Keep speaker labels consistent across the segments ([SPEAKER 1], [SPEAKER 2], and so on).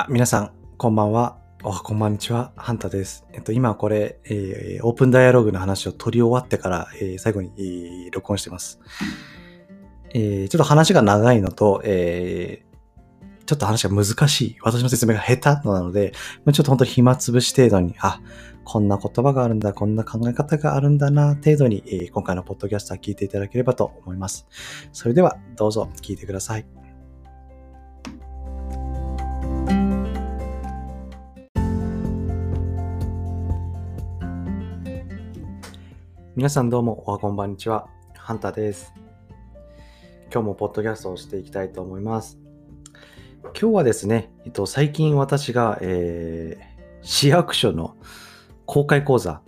[SPEAKER 1] あ、皆さん、こんばんは。おはこんばんにちは。ハンタです。えっと、今これ、えーオープンダイアログの話を取り終わってから、えー最後に、えー録音してます。えーちょっと話が長いのと、えーちょっと話が難しい。私の説明が下手なので、まちょっと本当に暇つぶし程度に、あ、こんな言葉があるんだ、こんな考え方があるんだな、程度に、えー今回のポッドキャストは聞いていただければと思います。それでは、どうぞ聞いてください。皆さんどうもおはこんばんにちは。ハンターです。今日もポッドキャストをしていきたいと思います。今日はですね、えっと、最近私が、えー市役所の公開講座、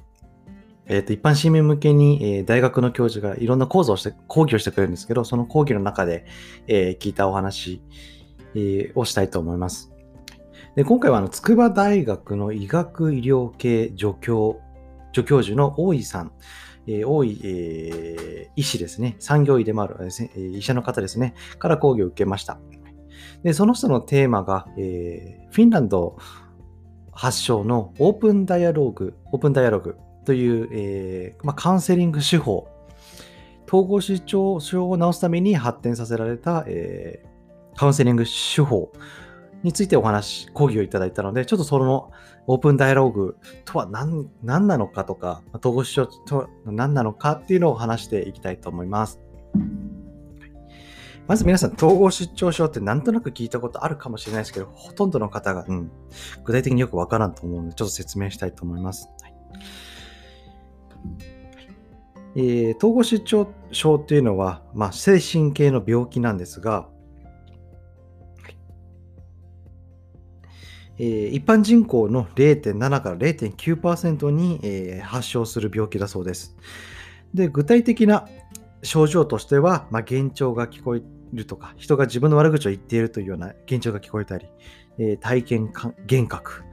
[SPEAKER 1] えっと、一般市民向けに、えー大学の教授がいろんな講座をして、講義をしてくれるんですけど、その講義の中で、えー聞いたお話、えをしたいと思います。で今回はあの筑波大学の医学医療系助教助教授の大井さん、えー大井、えー医師ですね、産業医でもある、えー医者の方ですね、から講義を受けました。で、その人のテーマが、えーフィンランド発祥のオープンダイアローグ、オープンダイアログという、えーまあ、カウンセリング手法、統合失調症を治すために発展させられた、えーカウンセリング手法。についてお話、講義をいただいたので、ちょっとそのオープンダイアログとは何何なのかとか、統合失調とは何なのかっていうのを話していきたいと思います。まず皆さん、統合失調症ってなんとなく聞いたことあるかもしれないですけど、ほとんどの方が、うん、具体的によくわからんと思うので、ちょっと説明したいと思います。はいえー統合失調症っていうのは、まあ、精神系の病気なんですが、えー一般人口の0.7から0.9%に、えー発症する病気だそうです。で、具体的な症状としては、まあ、幻聴が聞こえるとか、人が自分の悪口を言っているというような幻聴が聞こえたり、えー体験幻覚、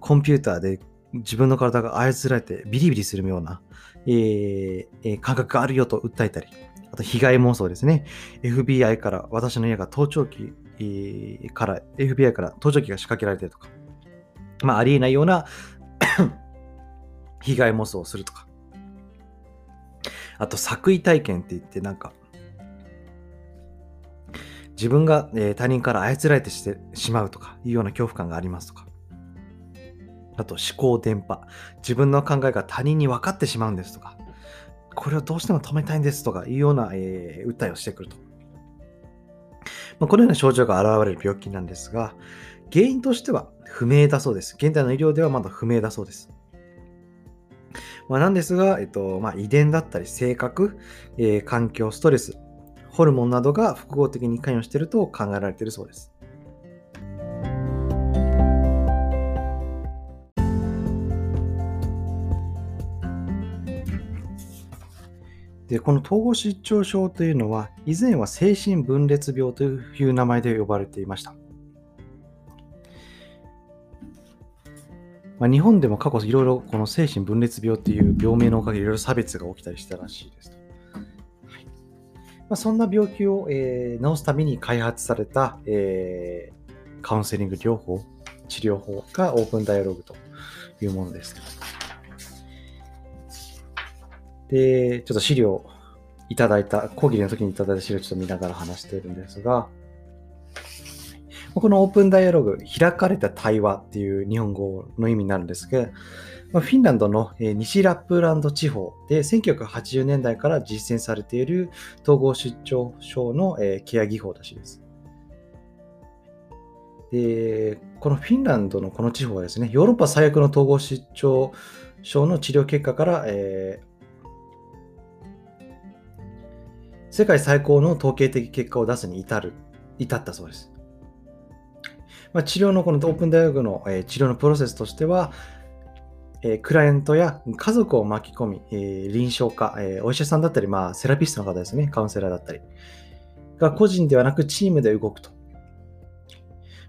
[SPEAKER 1] コンピューターで自分の体が操られてビリビリするような、えーえー感覚があるよと訴えたり、あと被害妄想ですね。FBI から私の家が盗聴器、えーから FBI から盗聴器が仕掛けられているとか、まあ、ありえないような 被害妄想をするとか。あと、作為体験って言って、なんか、自分が、他人から操られてしてしまうとかいうような恐怖感がありますとか。あと、思考電波。自分の考えが他人に分かってしまうんですとか。これをどうしても止めたいんですとかいうような、えー訴えをしてくると。まあ、このような症状が現れる病気なんですが、原因としては不明だそうです。現代の医療ではまだ不明だそうです。まあ、なんですが、えっとまあ、遺伝だったり性格、えー環境、ストレス、ホルモンなどが複合的に関与していると考えられているそうです。でこの統合失調症というのは以前は精神分裂病という名前で呼ばれていました。まあ、日本でも過去いろいろこの精神分裂病っていう病名のおかげでいろいろ差別が起きたりしたらしいですと。はいまあ、そんな病気を、えー治すために開発された、えーカウンセリング療法、治療法がオープンダイアログというものです。で、ちょっと資料いただいた、講義の時にいただいた資料をちょっと見ながら話しているんですが、このオープンダイアログ、開かれた対話っていう日本語の意味になるんですが、まフィンランドの西ラップランド地方で1980年代から実践されている統合失調症のケア技法らしいです。で、このフィンランドのこの地方はですね、ヨーロッパ最悪の統合失調症の治療結果から、えー世界最高の統計的結果を出すに至る、至ったそうです。まあ、治療のこのオープンダイアログの、えー治療のプロセスとしては、えークライアントや家族を巻き込み、えー臨床家、えーお医者さんだったり、まあ、セラピストの方ですね、カウンセラーだったり、が個人ではなくチームで動くと。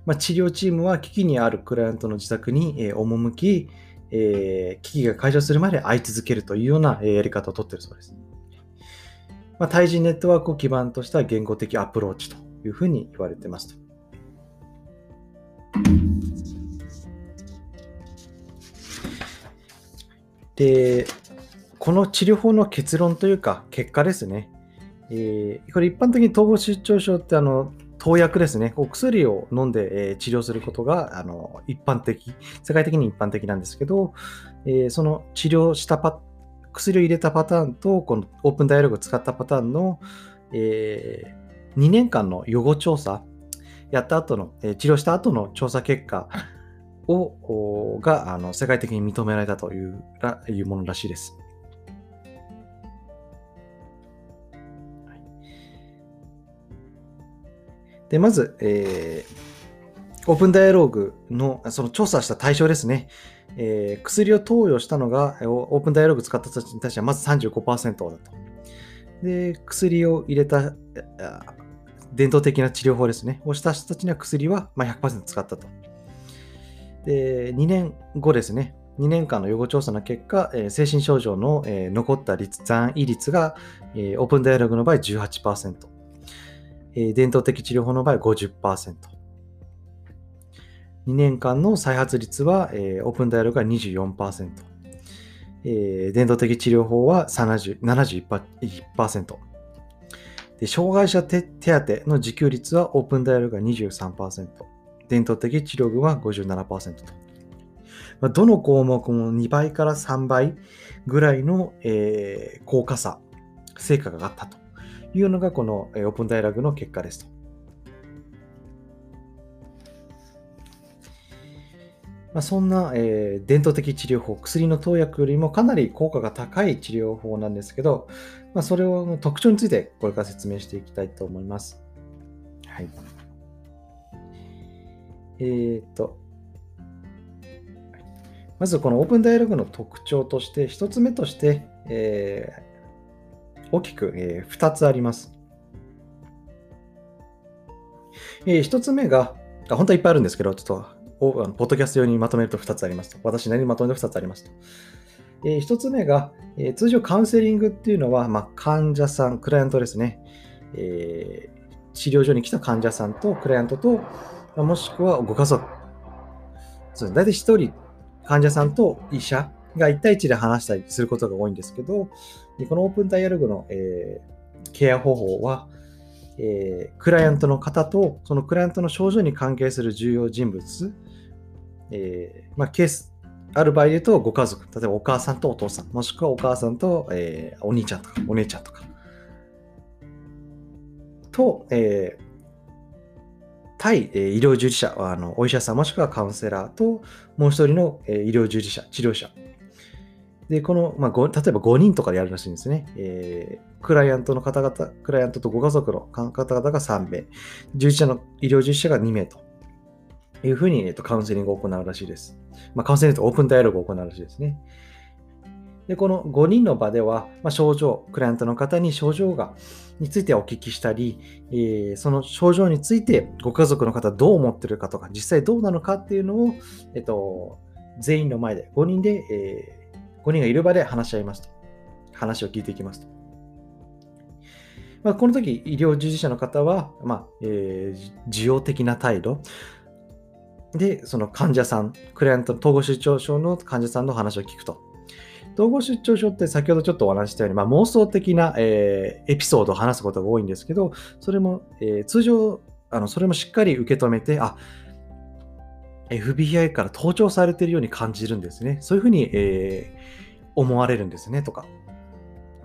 [SPEAKER 1] まあ、治療チームは危機にあるクライアントの自宅に、えー赴き、えー危機が解消するまで会い続けるというような、えーやり方をとっているそうです。まあ、対人ネットワークを基盤とした言語的アプローチというふうに言われていますと。で、この治療法の結論というか、結果ですね。えー、これ一般的に統合失調症ってあの投薬ですね。お薬を飲んで、えー、治療することがあの一般的、世界的に一般的なんですけど、えー、その治療したパ薬を入れたパターンと、このオープンダイアログを使ったパターンの、え2年間の予後調査やった後の、えー、治療した後の調査結果をがあの世界的に認められたといういうものらしいです。で、まず、えー、オープンダイアローグのその調査した対象ですね。えー、薬を投与したのが、オープンダイアログ使った人たちに対してはまず35%だと。で、薬を入れた伝統的な治療法ですね、をした人たちには薬は100%使ったと。で、2年後ですね、2年間の予後調査の結果、えー、精神症状の、えー、残った率、残位率が、えー、オープンダイアログの場合18%、えー、伝統的治療法の場合50%、2年間の再発率は、えー、オープンダイアログが24%、えー、伝統的治療法は71%、で障害者手当の自給率はオープンダイアログが23%、伝統的治療群は57%と。まあ、どの項目も2倍から3倍ぐらいの、えー、効果差、成果があったというのがこの、え、オープンダイアログの結果ですと。まあ、そんな、えー、伝統的治療法、薬の投薬よりもかなり効果が高い治療法なんですけど、まあ、それを特徴についてこれから説明していきたいと思います。はい。えー、っと、まずこのオープンダイアログの特徴として、1つ目として、えー、大きく、えー、2つあります。えー、1つ目が、本当はいっぱいあるんですけど、ちょっとポッドキャスト用にまとめると2つありますと。私なりにまとめると2つありますと。えー、1つ目が、えー、通常カウンセリングっていうのは、まあ、患者さん、クライアントですね、えー、治療所に来た患者さんとクライアントと、もしくはご家族。そう大体1人、患者さんと医者が1対1で話したりすることが多いんですけど、このオープンダイアログの、えー、ケア方法は、えー、クライアントの方と、そのクライアントの症状に関係する重要人物、えー、まあ、ケース、ある場合で言うと、ご家族、例えばお母さんとお父さん、もしくはお母さんと、えー、お兄ちゃんとか、お姉ちゃんとか、と、えー、対、えー、医療従事者あの、お医者さんもしくはカウンセラーと、もう一人の、えー、医療従事者、治療者。で、この、まあ、例えば5人とかでやるらしいんですね。えー、クライアントの方々、クライアントとご家族の方々が3名、従事者の医療従事者が2名というふうに、えっと、カウンセリングを行うらしいです。まあ、カウンセリングとオープンダイアログを行うらしいですね。で、この5人の場では、まあ、症状、クライアントの方に症状が、についてお聞きしたり、えー、その症状についてご家族の方どう思ってるかとか、実際どうなのかっていうのを、えっと、全員の前で、5人で、えー、5人がいる場で話し合いますと。話を聞いていきますと。まあ、この時、医療従事者の方は、まあえー、需要的な態度、で、その患者さん、クライアントの、統合失調症の患者さんの話を聞くと。統合失調症って先ほどちょっとお話したように、まあ、妄想的な、えー、エピソードを話すことが多いんですけど、それも、えー、通常あの、それもしっかり受け止めて、あ、FBI から盗聴されているように感じるんですね。そういうふうに、えー、思われるんですね、とか。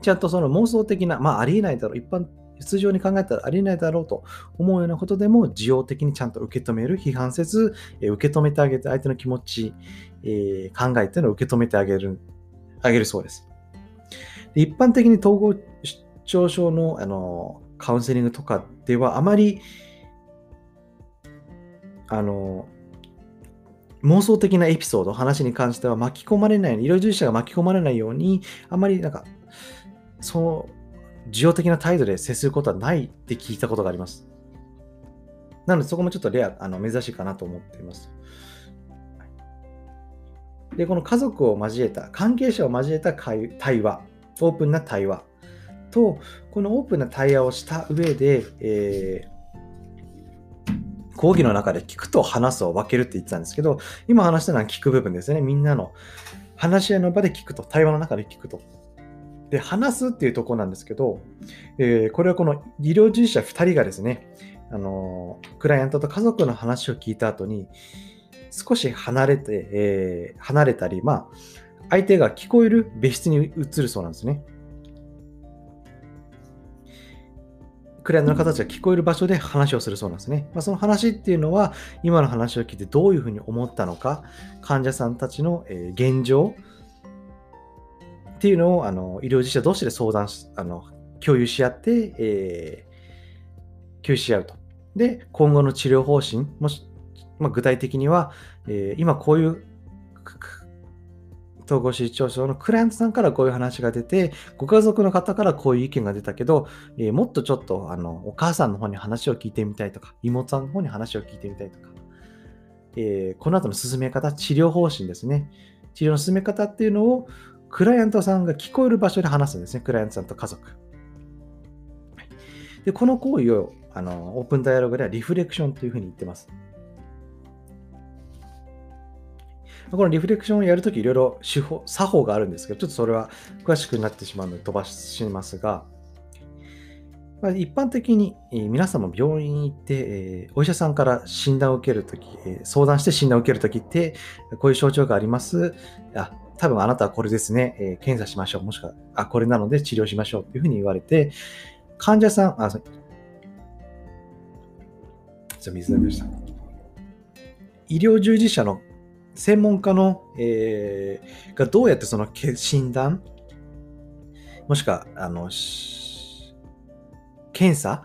[SPEAKER 1] ちゃんとその妄想的な、まあ、ありえないだろう、一般通常に考えたらありえないだろうと思うようなことでも、需要的にちゃんと受け止める、批判せず、え受け止めてあげて、相手の気持ち、えー、考えての受け止めてあげる、あげるそうです。で一般的に統合失調症のあのカウンセリングとかでは、あまり、あの、妄想的なエピソード、話に関しては巻き込まれない、医療従事者が巻き込まれないように、あまりなんか、そう、需要的な態度で接することはないって聞いたことがあります。なので、そこもちょっとレア、あの珍しいかなと思っています。で、この家族を交えた、関係者を交えた対話、オープンな対話と、このオープンな対話をした上で、えー、講義の中で聞くと話すを分けるって言ってたんですけど、今話したのは聞く部分ですよね。みんなの話し合いの場で聞くと、対話の中で聞くと。で、話すっていうところなんですけど、えー、これはこの医療従事者2人がですね、あのクライアントと家族の話を聞いた後に、少し離れて、えー、離れたり、まあ、相手が聞こえる別室に移るそうなんですね。クライアントの方たちが聞こえる場所で話をするそうなんですね。まあ、その話っていうのは、今の話を聞いてどういうふうに思ったのか、患者さんたちの、現状っていうのをあの医療従事者同士で相談し、あの共有し合って、えー、共有し合うと。で、今後の治療方針、もし、まあ、具体的には、えー、今こういう統合失調症のクライアントさんからこういう話が出て、ご家族の方からこういう意見が出たけど、えー、もっとちょっとあのお母さんの方に話を聞いてみたいとか、妹さんの方に話を聞いてみたいとか、えー、この後の進め方、治療方針ですね。治療の進め方っていうのを、クライアントさんが聞こえる場所で話すんですね。クライアントさんと家族。で、この行為をあのオープンダイアログではリフレクションというふうに言ってます。このリフレクションをやるときいろいろ手法、作法があるんですけど、ちょっとそれは詳しくなってしまうので飛ばしますが、まあ、一般的に、皆さんも病院に行って、えー、お医者さんから診断を受けるとき、相談して診断を受けるときって、こういう症状があります。あ、多分あなたはこれですね、え検査しましょう。もしくは、あ、これなので治療しましょうというふうに言われて、患者さん、あ、じゃ水飲みました。医療従事者の専門家の、えー、がどうやってその診断、もしくは、あの、検査？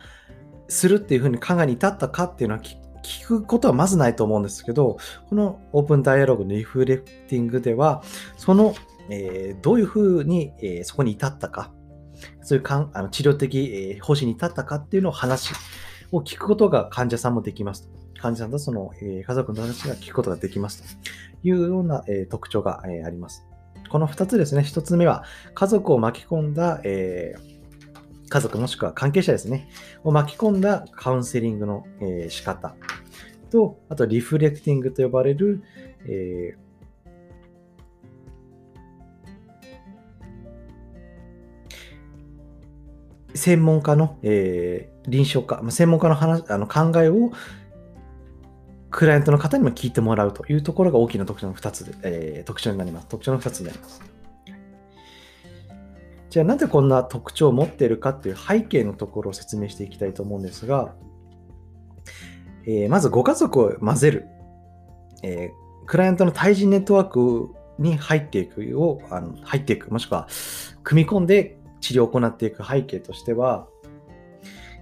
[SPEAKER 1] するっていうふうに考えに至ったかっていうのは聞くことはまずないと思うんですけど、このオープンダイアログのリフレクティングでは、その、えー、どういうふうに、えー、そこに至ったか、そういうかんあの治療的、えー、方針に至ったかっていうのを話を聞くことが患者さんもできますと。患者さんとその、えー、家族の話が聞くことができますというような、えー、特徴が、えー、あります。この2つですね。1つ目は、家族を巻き込んだ、え、家族もしくは関係者ですね。を巻き込んだカウンセリングの、え、仕方と、あとリフレクティングと呼ばれる、えー専門家の、えー、臨床家、専門家の話あの考えをクライアントの方にも聞いてもらうというところが大きな特徴の2つで、えー、特徴になります。特徴の2つになります。じゃあなぜこんな特徴を持っているかっていう背景のところを説明していきたいと思うんですが、えー、まずご家族を混ぜる、えー、クライアントの対人ネットワークに入っていくをあの入っていく、もしくは組み込んで治療を行っていく背景としては、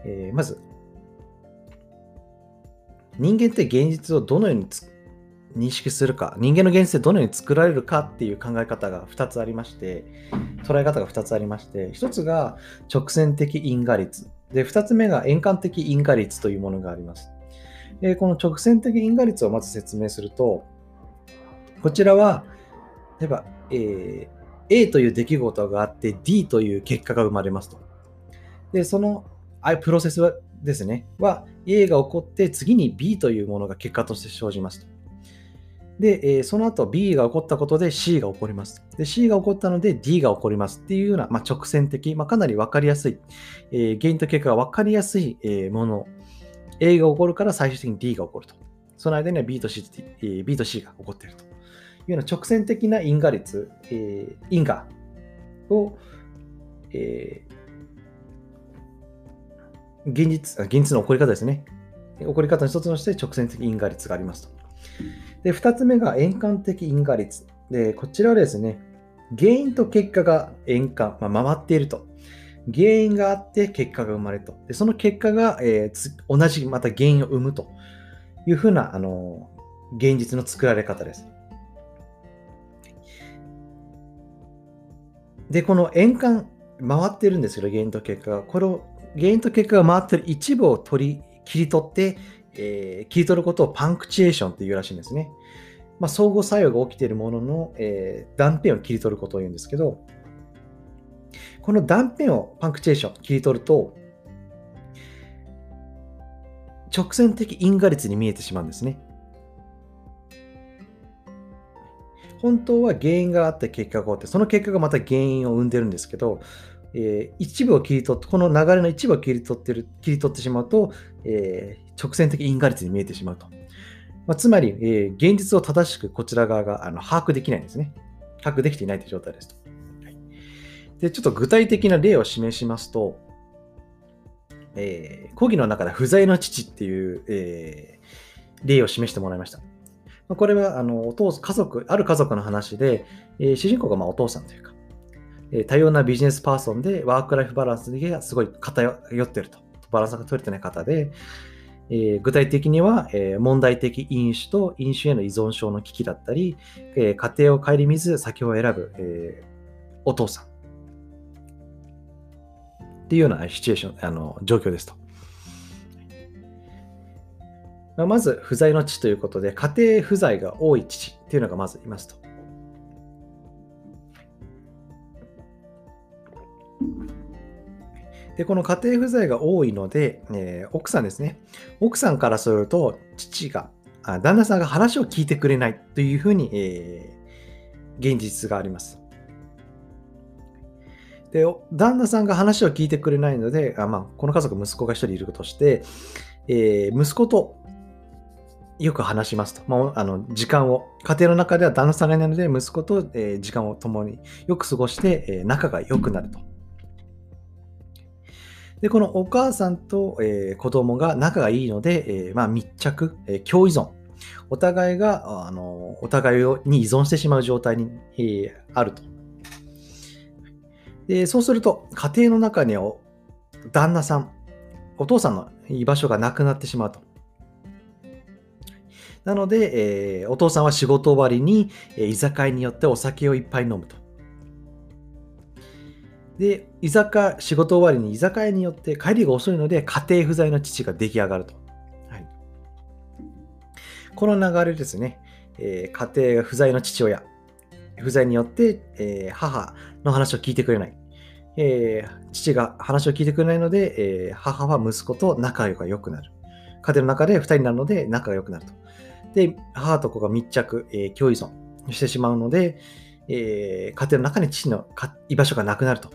[SPEAKER 1] えー、まず人間って現実をどのように認識するか、人間の現実ってどのように作られるかっていう考え方が2つありまして、捉え方が2つありまして、1つが直線的因果率、で2つ目が円環的因果率というものがあります。でこの直線的因果率をまず説明すると、こちらは、例えば、え、A という出来事があって D という結果が生まれますと。で、そのプロセスはですね、は A が起こって次に B というものが結果として生じますと。で、え、その後 B が起こったことで C が起こります。で、C が起こったので D が起こりますっていうような、まあ、直線的、まあ、かなり分かりやすい、えー、原因と結果が分かりやすい、え、もの。A が起こるから最終的に D が起こると。その間には B と C,、B と C が起こっているというような直線的な因果率、えー、因果を、え現実、現実の起こり方ですね。起こり方の一つとして直線的因果率がありますと。で、二つ目が円環的因果率。で、こちらはですね、原因と結果が円環、まあ、回っていると。原因があって結果が生まれると。で、その結果が、えー、同じまた原因を生むというふうな、あの現実の作られ方です。で、この円環、回ってるんですけど、原因と結果が。これを原因と結果が回ってる一部を取り、切り取って、えー、切り取ることをパンクチエーションっていうらしいんですね。まあ、相互作用が起きているものの、えー、断片を切り取ることを言うんですけど、この断片をパンクチエーション、切り取ると、直線的因果率に見えてしまうんですね。本当は原因があって結果が起こって、その結果がまた原因を生んでるんですけど、えー、一部を切り取って、この流れの一部を切り取ってる切り取ってしまうと、えー、直線的因果率に見えてしまうと。まあ、つまり、えー、現実を正しくこちら側があの把握できないんですね。把握できていないという状態ですと。で、ちょっと具体的な例を示しますと、えー、講義の中で不在の父っていう、えー、例を示してもらいました。これはあのお父家族、ある家族の話で、えー、主人公がまあお父さんというか、え多様なビジネスパーソンでワークライフバランスがすごい偏ってると。バランスが取れてない方で、えー、具体的には、えー、問題的飲酒と飲酒への依存症の危機だったり、えー、家庭を顧みず酒を選ぶ、えお父さんっていうようなシチュエーション、あの状況ですと。ままず、不在の父ということで、家庭不在が多い父っていうのがまずいますと。で、この家庭不在が多いので、えー、奥さんですね。奥さんからすると、父が、あ旦那さんが話を聞いてくれないというふうに、えー、現実があります。で、旦那さんが話を聞いてくれないので、あまあ、この家族、息子が1人いるとして、えー、息子とよく話しますと。まあ、あの時間を、家庭の中では旦那さんがいないので、息子と、えー、時間を共によく過ごして、えー、仲が良くなると。で、このお母さんと、えー、子供が仲がいいので、え、まあ、密着、え、共依存。お互いが、あのお互いに依存してしまう状態に、え、あると。で、そうすると、家庭の中には旦那さん、お父さんの居場所がなくなってしまうと。なので、えー、お父さんは仕事終わりに、えー、居酒屋によってお酒をいっぱい飲むと。で、居酒屋、仕事終わりに居酒屋によって帰りが遅いので家庭不在の父が出来上がると。はい、この流れですね、えー、家庭不在の父親、不在によって、えー、母の話を聞いてくれない。えー、父が話を聞いてくれないので、え母は息子と仲が良くなる。家庭の中で2人になるので仲が良くなると。で、母と子が密着、え共依存してしまうので、え家庭の中に父の居場所がなくなると。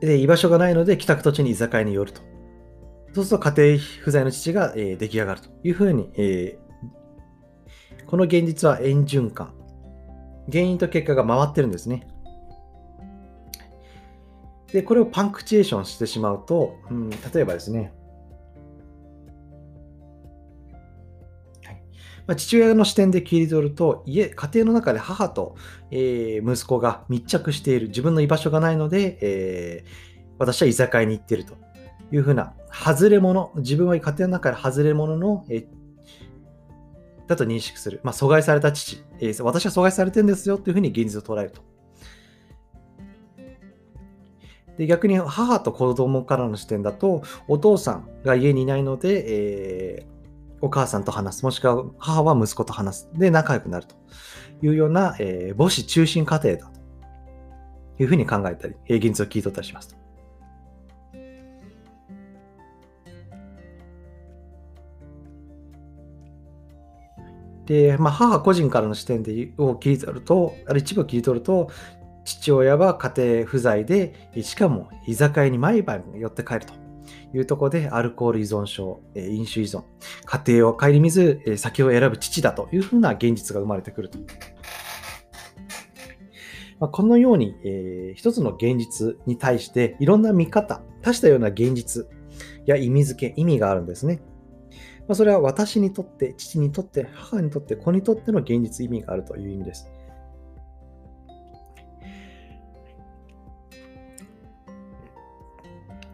[SPEAKER 1] で、居場所がないので、帰宅途中に居酒屋に寄ると。そうすると家庭不在の父が、えー、出来上がるというふうに、えー、この現実は円循環。原因と結果が回ってるんですね。で、これをパンクチュエーションしてしまうと、うん、例えばですね、まあ、父親の視点で切り取ると、家、家庭の中で母と、えー、息子が密着している、自分の居場所がないので、えー、私は居酒屋に行っているというふうな、外れ者、自分は家庭の中で外れ者の、え、だと認識する。まあ、阻害された父、えー、私は阻害されてるんですよというふうに現実を捉えると。で逆に母と子供からの視点だと、お父さんが家にいないので、えー、お母さんと話す、もしくは母は息子と話す。で、仲良くなるというような、えー、母子中心家庭だというふうに考えたり、現実を聞い取ったりしますで、まあ、母個人からの視点でを切り取ると、ある一部を切り取ると、父親は家庭不在で、しかも居酒屋に毎晩寄って帰ると。いうところで、アルコール依存症、飲酒依存、家庭を顧みず酒を選ぶ父だというふうな現実が生まれてくると。まあ、このように、えー、一つの現実に対していろんな見方、多したような現実や意味付け、意味があるんですね。まあ、それは私にとって、父にとって、母にとって、子にとっての現実意味があるという意味です。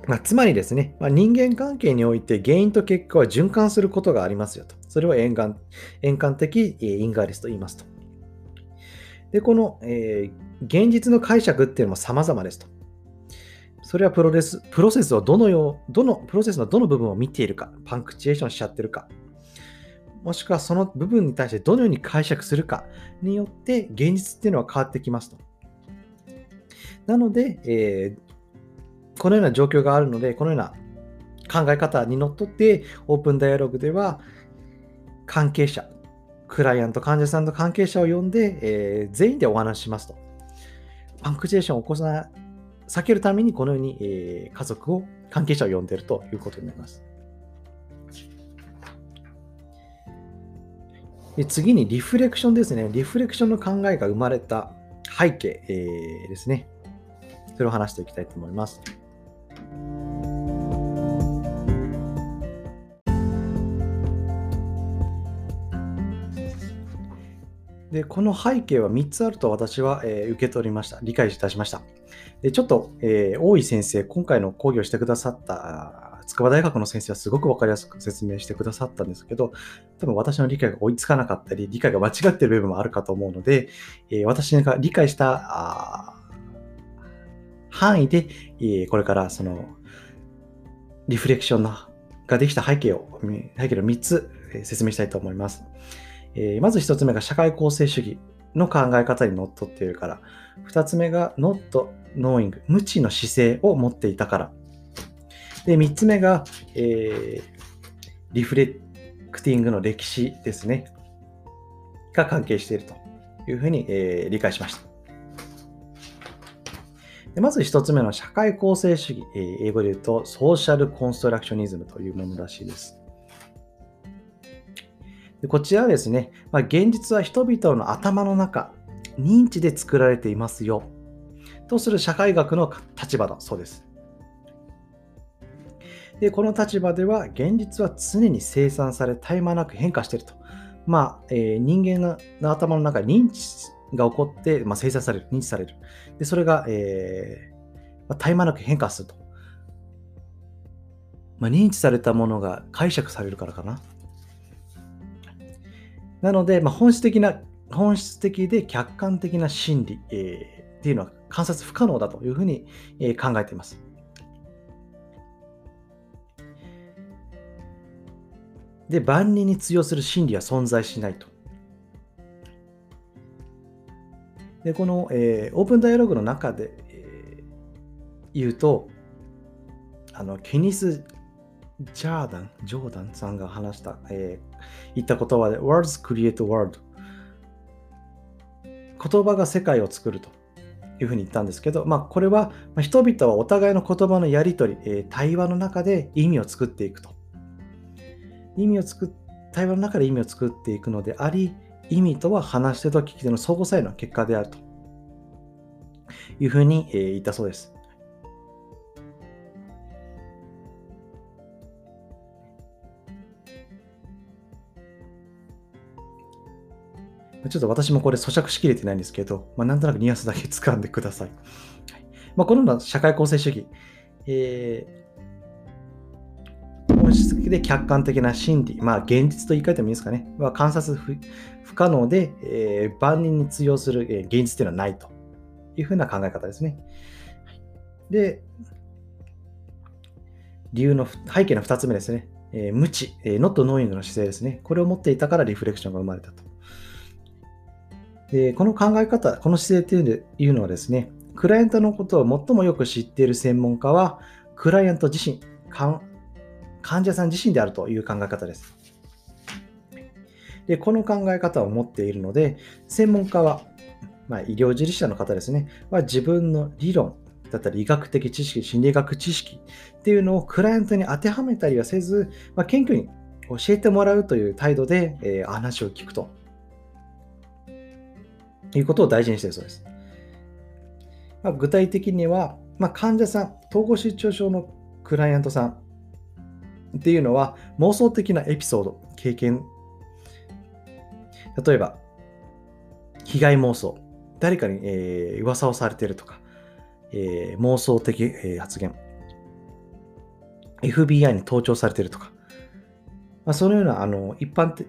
[SPEAKER 1] まあ、つまりですね、まあ、人間関係において原因と結果は循環することがありますよと。それを円環円環的因果率と言いますと。で、この、えー、現実の解釈っていうのも様々ですと。それはプロレスプロセスをどのよう、どの、プロセスのどの部分を見ているか、パンクチエーションしちゃってるか、もしくはその部分に対してどのように解釈するかによって現実っていうのは変わってきますと。なので、えー、このような状況があるので、このような考え方にのっとって、オープンダイアログでは、関係者、クライアント、患者さんと関係者を呼んで、えー、全員でお話ししますと。パンクチュエーションを起こさ避けるために、このように、えー、家族を、関係者を呼んでいるということになります。で次にリフレクションですね。リフレクションの考えが生まれた背景、えー、ですね。それを話していきたいと思います。で、この背景は3つあると私は、えー、受け取りました。理解いたしました。で、ちょっと、えー、大井先生、今回の講義をしてくださった筑波大学の先生はすごくわかりやすく説明してくださったんですけど、多分私の理解が追いつかなかったり、理解が間違っている部分もあるかと思うので、えー、私が理解した範囲で、え、これからそのリフレクションができた背景を、背景の3つ説明したいと思います。えー、まず1つ目が社会構成主義の考え方にのっとっているから。2つ目が not knowing 無知の姿勢を持っていたから。で、3つ目が、えー、リフレクティングの歴史ですね。が関係しているというふうに、えー、理解しました。でまず1つ目の社会構成主義、えー、英語で言うとソーシャルコンストラクショニズムというものらしいです。でこちらはですね、まあ、現実は人々の頭の中、認知で作られていますよ。とする社会学の立場だそうです。で、この立場では、現実は常に生産され、絶え間なく変化していると。まあ、えー、人間の頭の中に認知が起こって、まあ、生産される、認知される。で、それが、えーまあ、絶え間なく変化すると。まあ、認知されたものが解釈されるからかな。なので、まあ、本質的な、本質的で客観的な心理、えー、っていうのは観察不可能だというふうに、えー、考えています。で、万人に通用する心理は存在しないと。で、この、えー、オープンダイアログの中で、えー、言うと、あの、ケニス・ジャーダン、ジョーダンさんが話した、えー、言った言葉で Words create world 言葉が世界を作るというふうに言ったんですけど、まあ、これは人々はお互いの言葉のやり取り、えー、対話の中で意味を作っていくと。意味を作対話の中で意味を作っていくのであり、意味とは話し手と聞き手の相互作用の結果であるというふうに、えー、言ったそうです。ちょっと私もこれ咀嚼しきれてないんですけど、まあ、なんとなくニュアンスだけ掴んでください。はいまあ、このような社会構成主義、えー、本質的で客観的な心理、まあ、現実と言い換えてもいいですかね、は観察不可能で、えー、万人に通用する、現実というのはないというふうな考え方ですね。で、理由の背景の2つ目ですね。えー、無知、えー、not knowing の姿勢ですね。これを持っていたからリフレクションが生まれたと。でこの考え方、この姿勢というのはですね、クライアントのことを最もよく知っている専門家は、クライアント自身、患者さん自身であるという考え方です。でこの考え方を持っているので、専門家は、まあ、医療従事者の方ですね、は自分の理論だったり医学的知識、心理学知識っていうのをクライアントに当てはめたりはせず、まあ、謙虚に教えてもらうという態度で、えー、話を聞くということを大事にしているそうです。まあ、具体的には、まあ、患者さん、統合失調症のクライアントさんっていうのは妄想的なエピソード、経験、例えば、被害妄想、誰かに、えー、噂をされてるとか、えー、妄想的、えー、発言、FBI に盗聴されてるとか、まあ、そのようなあの一般的、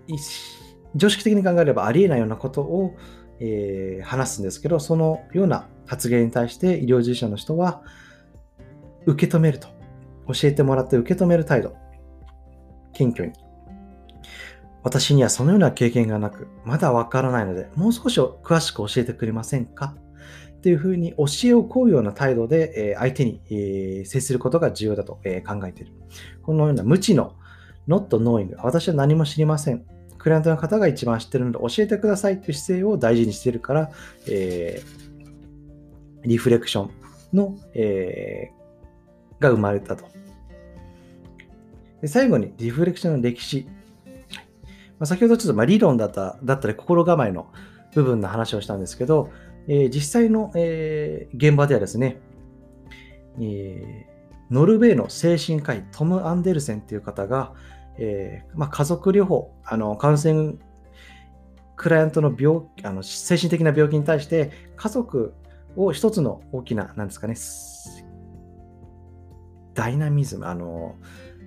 [SPEAKER 1] 常識的に考えればありえないようなことを、えー、話すんですけど、そのような発言に対して医療従事者の人は受け止めると。教えてもらって受け止める態度。謙虚に。私にはそのような経験がなく、まだわからないので、もう少し詳しく教えてくれませんか？っていうふうに教えを請うような態度で、え相手に、接することが重要だと、え考えている。このような無知の not knowing 私は何も知りません。クライアントの方が一番知ってるので教えてくださいという姿勢を大事にしているから、えー、リフレクションの、えー、が生まれたと。で最後にリフレクションの歴史。まあ、先ほどちょっとま理論だっただったり心構えの部分の話をしたんですけど、えー、実際の、えー、現場ではですね、えー、ノルウェーの精神科医トム・アンデルセンという方が、えまあ、家族療法、あの感染クライアントの病あの精神的な病気に対して家族を一つの大きな、なんですかね、ダイナミズム、あの、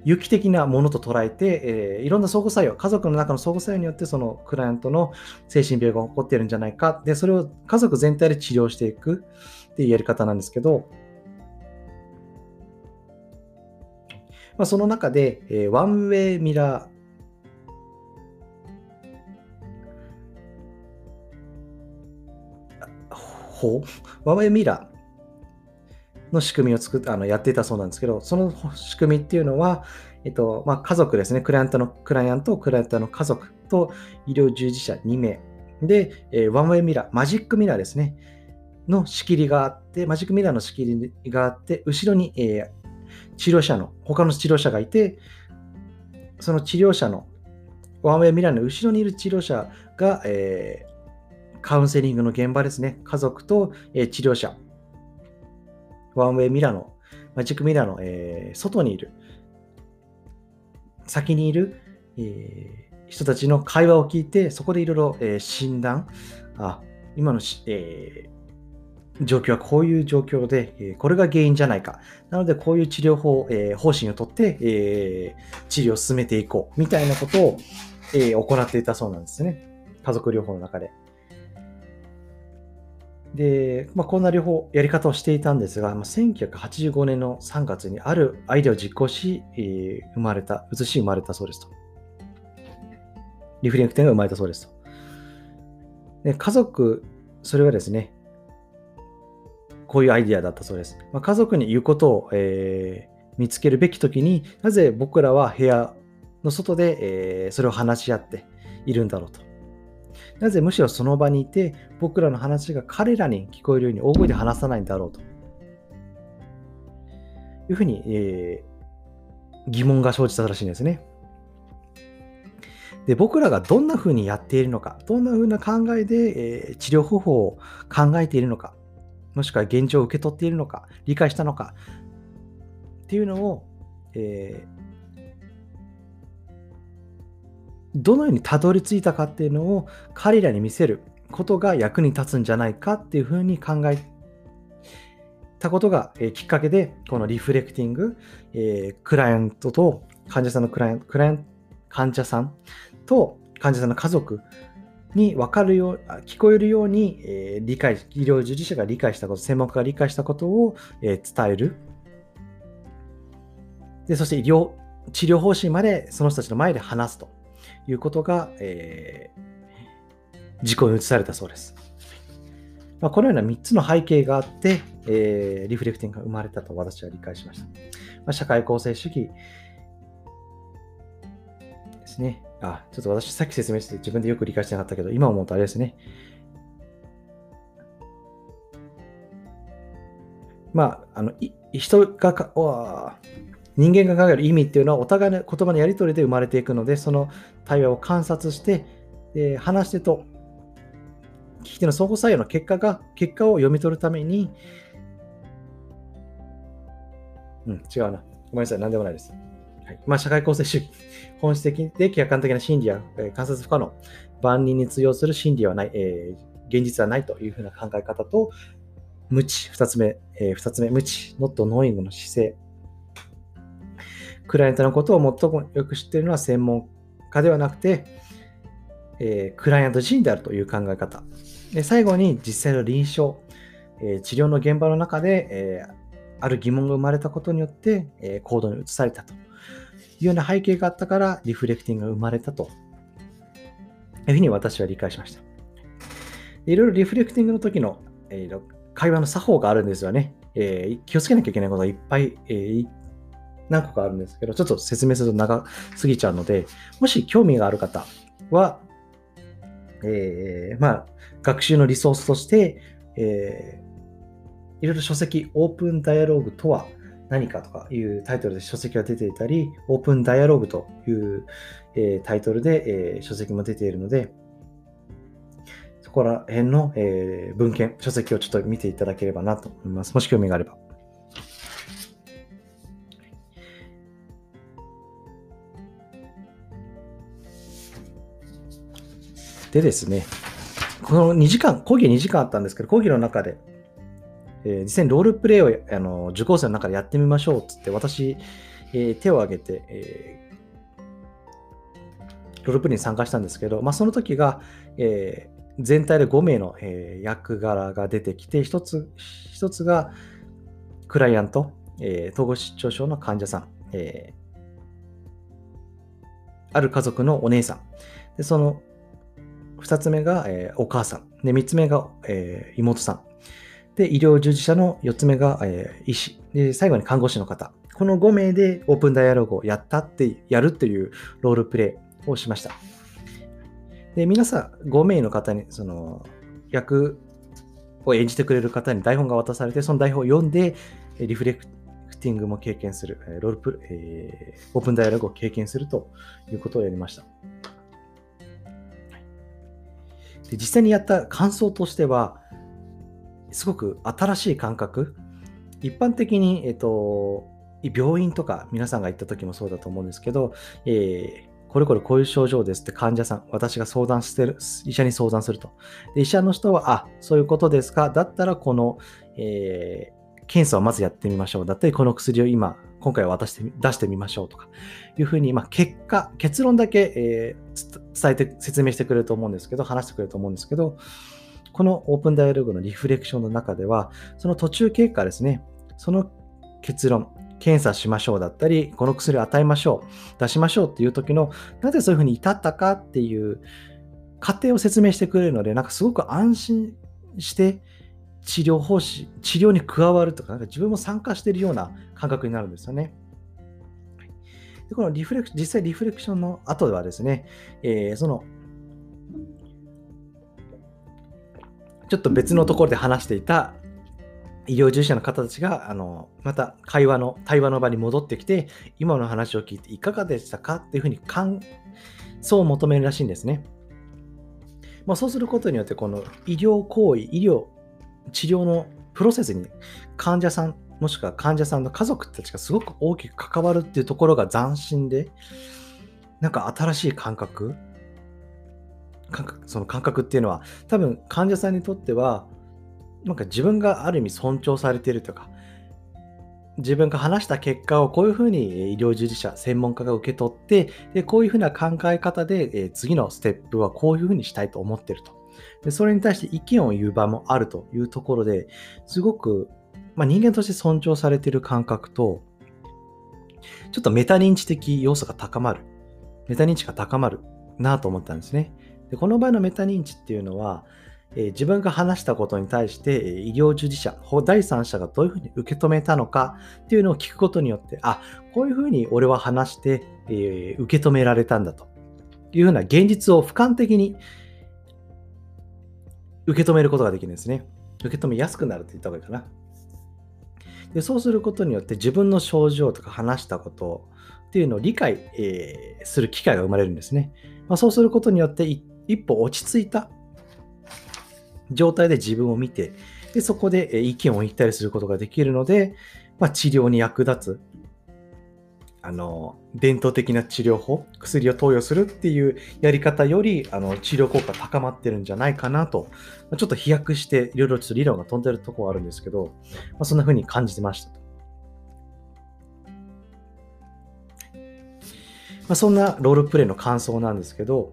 [SPEAKER 1] 有機的なものと捉えて、えー、いろんな相互作用、家族の中の相互作用によって、そのクライアントの精神病が起こっているんじゃないか。で、それを家族全体で治療していくっていうやり方なんですけど、まあ、その中で、えー、ワンウェイミラー法、ワンウェイミラーの仕組みを作っあのやっていたそうなんですけど、その仕組みっていうのは、えっとまあ、家族ですね、クライアントのクライアント、クライアントの家族と医療従事者2名。で、えー、ワンウェイミラー、マジックミラーですね、の仕切りがあって、マジックミラーの仕切りがあって、後ろに、えー、治療者の、他の治療者がいて、その治療者の、ワンウェイミラーの後ろにいる治療者が、えー、カウンセリングの現場ですね、家族と、えー、治療者。ワンウェイミラーの、マジックミラーの、えー、外にいる、先にいる、えー、人たちの会話を聞いて、そこでいろいろ、診断、あ、今のえー、状況はこういう状況で、これが原因じゃないか。なので、こういう治療法、えー、方針をとって、えー、治療を進めていこう、みたいなことを、えー、行っていたそうなんですね。家族療法の中で。で、まあ、こんな両方やり方をしていたんですが、まあ、1985年の3月にあるアイデアを実行し、えー、生まれた、移し生まれたそうですと。リフレクテンが生まれたそうですと。で家族、それはですね、こういうアイディアだったそうです。まあ、家族に言うことを、えー、見つけるべき時になぜ僕らは部屋の外で、えー、それを話し合っているんだろうと。なぜむしろその場にいて、僕らの話が彼らに聞こえるように大声で話さないんだろうと。いうふうに、えー、疑問が生じたらしいんですね。で僕らがどんなふうにやっているのか、どんなふうな考えで、えー、治療方法を考えているのか、もしくは現状を受け取っているのか、理解したのかっていうのを、えー、どのようにたどり着いたかっていうのを彼らに見せることが役に立つんじゃないかっていうふうに考えたことが、えー、きっかけで、このリフレクティング、えー、クライアントと患者さんのクライアント、クライアント患者さんと患者さんの家族に分かるよう、聞こえるように、えー、理解、医療従事者が理解したこと、専門家が理解したことを、えー、伝える。で、そして医療、治療方針までその人たちの前で話すと。いうことが、えー、事故に移されたそうです。まあ、このような3つの背景があって、えー、リフレクティングが生まれたと私は理解しました。まあ、社会構成主義ですね。あ、ちょっと私さっき説明して自分でよく理解してなかったけど、今思うとあれですね。まあ、あのい、人がかわ、人間が考える意味っていうのはお互いの言葉のやり取りで生まれていくので、その対話を観察して、え話し手と聞き手の相互作用の結果が、結果を読み取るために、うん、違うな。ごめんなさい、何でもないです。はい。まあ、社会構成主義、本質的で客観的な真理や、えー、観察不可能、万人に通用する真理はない、えー、現実はないというふうな考え方と、無知、二つ目、えー、二つ目、無知、not knowing の姿勢、クライアントのことを最もよく知っているのは専門家ではなくて、えー、クライアント自身であるという考え方。で最後に実際の臨床、えー、治療の現場の中で、えー、ある疑問が生まれたことによって、え行動に移されたと。いうような背景があったからリフレクティングが生まれたというふうに私は理解しました。いろいろリフレクティングの時の、え会話の作法があるんですよね。えー、気をつけなきゃいけないことがいっぱい、えー、何個かあるんですけど、ちょっと説明すると長すぎちゃうので、もし興味がある方は、えー、まあ、学習のリソースとして、えー、いろいろ書籍、オープンダイアログとは何かとかいうタイトルで書籍が出ていたり、オープンダイアログという、えー、タイトルで、えー、書籍も出ているので、そこら辺の、えー、文献、書籍をちょっと見ていただければなと思います。もし興味があれば。でですね、この2時間、講義2時間あったんですけど、講義の中で、えー、実際にロールプレイをあの受講生の中でやってみましょうっつって、私、えー、手を挙げて、えー、ロールプレイに参加したんですけど、まあ、その時が、えー、全体で5名の、えー、役柄が出てきて、1つ、一つがクライアント、えー、統合失調症の患者さん、えー、ある家族のお姉さん、でその2つ目が、えー、お母さん、で3つ目が、えー、妹さん、で、医療従事者の4つ目が、えー、医師。で、最後に看護師の方。この5名でオープンダイアログをやったって、やるというロールプレイをしました。で、皆さん5名の方に、その、役を演じてくれる方に台本が渡されて、その台本を読んで、リフレクティングも経験する、ロールプ、えー、オープンダイアログを経験するということをやりました。で実際にやった感想としては、すごく新しい感覚。一般的に、えっと、病院とか皆さんが行った時もそうだと思うんですけど、えー、これこれこういう症状ですって患者さん、私が相談してる、医者に相談すると。で医者の人は、あ、そういうことですか。だったらこの、えー、検査をまずやってみましょう。だったり、この薬を今、今回は渡して出してみましょうとか、いうふうに、まあ、結果、結論だけ、えー、伝えて、説明してくれると思うんですけど、話してくれると思うんですけど、このオープンダイアログのリフレクションの中では、その途中経過ですね、その結論、検査しましょうだったり、この薬を与えましょう、出しましょうっていう時の、なぜそういうふうに至ったかっていう過程を説明してくれるので、なんかすごく安心して治療方針、治療に加わるとか、なんか自分も参加しているような感覚になるんですよね。でこのリフレク実際リフレクションの後ではですね、えー、そのちょっと別のところで話していた医療従事者の方たちが、あの、また会話の、対話の場に戻ってきて、今の話を聞いていかがでしたかっていうふうに感想を求めるらしいんですね。まあ、そうすることによって、この医療行為、医療、治療のプロセスに患者さん、もしくは患者さんの家族たちがすごく大きく関わるっていうところが斬新で、なんか新しい感覚感覚その感覚っていうのは多分患者さんにとってはなんか自分がある意味尊重されているとか自分が話した結果をこういうふうに医療従事者専門家が受け取ってでこういうふうな考え方で、え次のステップはこういうふうにしたいと思ってるとでそれに対して意見を言う場もあるというところですごく、まあ、人間として尊重されている感覚とちょっとメタ認知的要素が高まるメタ認知が高まるなと思ったんですね。でこの場合のメタ認知っていうのは、えー、自分が話したことに対して、え医療従事者、第三者がどういうふうに受け止めたのかっていうのを聞くことによって、あ、こういうふうに俺は話して、えー、受け止められたんだというふうな現実を俯瞰的に受け止めることができるんですね。受け止めやすくなるって言った方がいいかな。でそうすることによって自分の症状とか話したことっていうのを理解、えー、する機会が生まれるんですね。まあ、そうすることによって一歩落ち着いた状態で自分を見て、でそこで意見を言ったりすることができるので、まあ、治療に役立つ、あの、伝統的な治療法、薬を投与するっていうやり方より、あの、治療効果高まってるんじゃないかなと、ちょっと飛躍して、いろいろちょっと理論が飛んでるとこはあるんですけど、まあ、そんな風に感じてました。まあ、そんなロールプレイの感想なんですけど、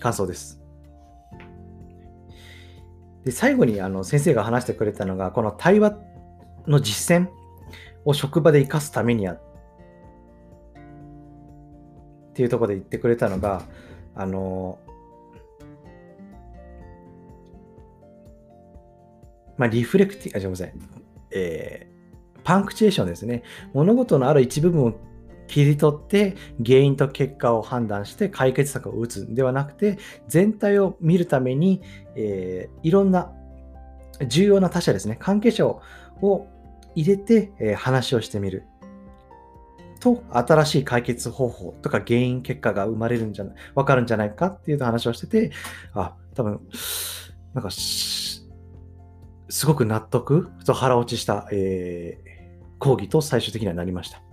[SPEAKER 1] 感想です。で最後にあの先生が話してくれたのが、この対話の実践を職場で生かすためにやっていうところで言ってくれたのが、あの、まあ、リフレクティ、あ、すみません。えー、パンクチュエーションですね。物事のある一部分を切り取って原因と結果を判断して解決策を打つんではなくて全体を見るために、えー、いろんな重要な他者ですね関係者を入れて、えー、話をしてみると新しい解決方法とか原因結果が生まれるんじゃないわかるんじゃないかっていう話をしててあ多分なんかすごく納得と腹落ちした、えー、講義と最終的にはなりました。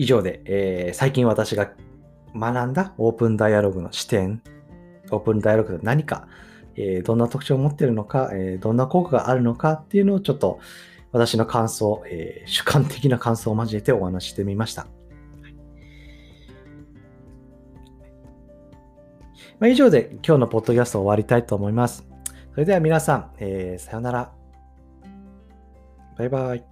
[SPEAKER 1] 以上で、えー、最近私が学んだオープンダイアログの視点、オープンダイアログと何か、えー、どんな特徴を持っているのか、えー、どんな効果があるのかっていうのをちょっと私の感想、え主観的な感想を交えてお話してみました。まあ、以上で今日のポッドキャストを終わりたいと思います。それでは皆さん、えーさようなら。バイバイ。